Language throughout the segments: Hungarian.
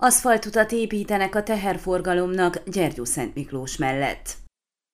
Aszfaltutat építenek a teherforgalomnak Gyergyó-Szent Miklós mellett.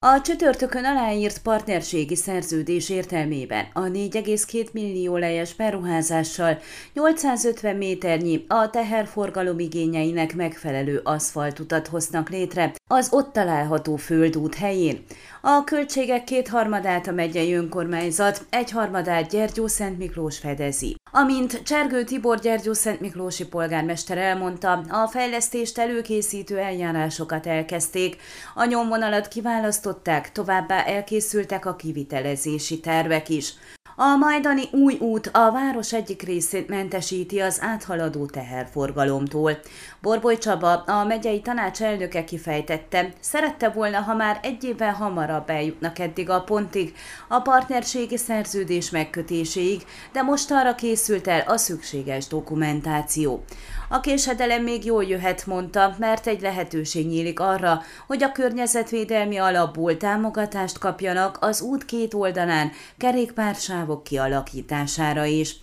A csütörtökön aláírt partnerségi szerződés értelmében a 4,2 millió lejes beruházással 850 méternyi a teherforgalom igényeinek megfelelő aszfaltutat hoznak létre az ott található földút helyén. A költségek kétharmadát a megyei önkormányzat, egyharmadát Gyergyó Szent Miklós fedezi. Amint Csergő Tibor Gyergyó Szent Miklósi polgármester elmondta, a fejlesztést előkészítő eljárásokat elkezdték, a nyomvonalat kiválasztották, továbbá elkészültek a kivitelezési tervek is. A majdani új út a város egyik részét mentesíti az áthaladó teherforgalomtól. Borboly Csaba, a megyei tanács elnöke kifejtette, szerette volna, ha már egy évvel hamarabb eljutnak eddig a pontig, a partnerségi szerződés megkötéséig, de most arra készült el a szükséges dokumentáció. A késedelem még jól jöhet, mondta, mert egy lehetőség nyílik arra, hogy a környezetvédelmi alapból támogatást kapjanak az út két oldalán kerékpársávok kialakítására is.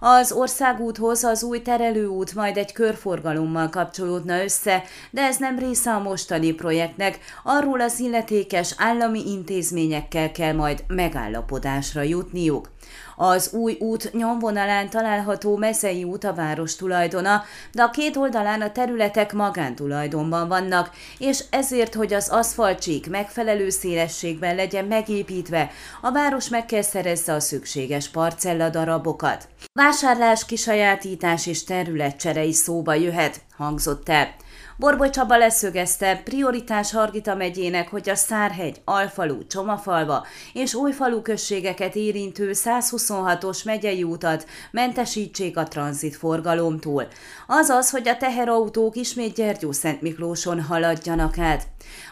Az országúthoz az új terelőút majd egy körforgalommal kapcsolódna össze, de ez nem része a mostani projektnek, arról az illetékes állami intézményekkel kell majd megállapodásra jutniuk. Az új út nyomvonalán található mezei út a város tulajdona, de a két oldalán a területek magántulajdonban vannak, és ezért, hogy az aszfaltcsík megfelelő szélességben legyen megépítve, a város meg kell szerezze a szükséges parcella darabokat. Vásárlás, kisajátítás és területcsere is szóba jöhet, hangzott el. Borboly Csaba leszögezte, prioritás Hargita megyének, hogy a Szárhegy, Alfalu, Csomafalva és Újfalu községeket érintő 126-os megyei utat mentesítsék a tranzit forgalomtól. Azaz, hogy a teherautók ismét Gyergyó-Szent Miklóson haladjanak át.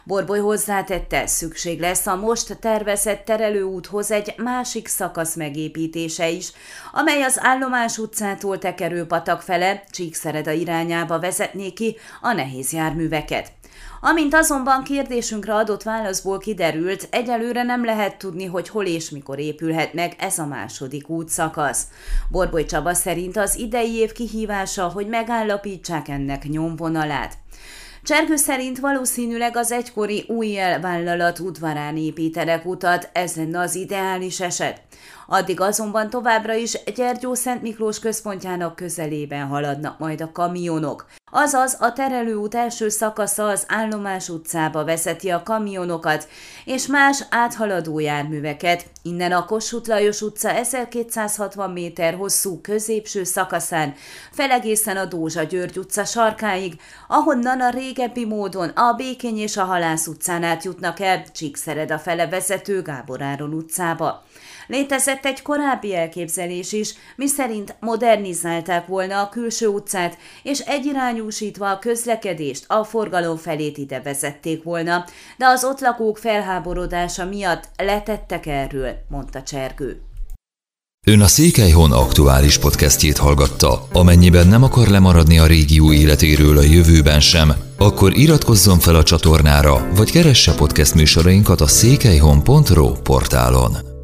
Borboly hozzátette, szükség lesz a most tervezett terelőúthoz egy másik szakasz megépítése is, amely az Állomás utcától tekerőpatak fele Csíkszereda irányába vezetné ki a nehéz járműveket. Amint azonban kérdésünkre adott válaszból kiderült, egyelőre nem lehet tudni, hogy hol és mikor épülhet meg ez a második útszakasz. Borboly Csaba szerint az idei év kihívása, hogy megállapítsák ennek nyomvonalát. Csergő szerint valószínűleg az egykori új vállalat udvarán építenek utat, ez lenne az ideális eset. Addig azonban továbbra is Gyergyó Szent Miklós központjának közelében haladnak majd a kamionok. Azaz a terelőút első szakasza az Állomás utcába vezeti a kamionokat és más áthaladó járműveket. Innen a Kossuth Lajos utca 1260 méter hosszú középső szakaszán felegészen a Dózsa György utca sarkáig, ahonnan a régebbi módon a Békény és a Halász utcán át jutnak el Csíkszereda fele vezető Gábor Áron utcába. Létezett egy korábbi elképzelés is, miszerint modernizálták volna a külső utcát, és egyirányúsítva a közlekedést a forgalom felét ide vezették volna, de az ott lakók felháborodása miatt letettek erről, mondta Csergő. Ön a Székelyhon aktuális podcastjét hallgatta. Amennyiben nem akar lemaradni a régió életéről a jövőben sem, akkor iratkozzon fel a csatornára, vagy keresse podcast műsorainkat a székelyhon.pro portálon.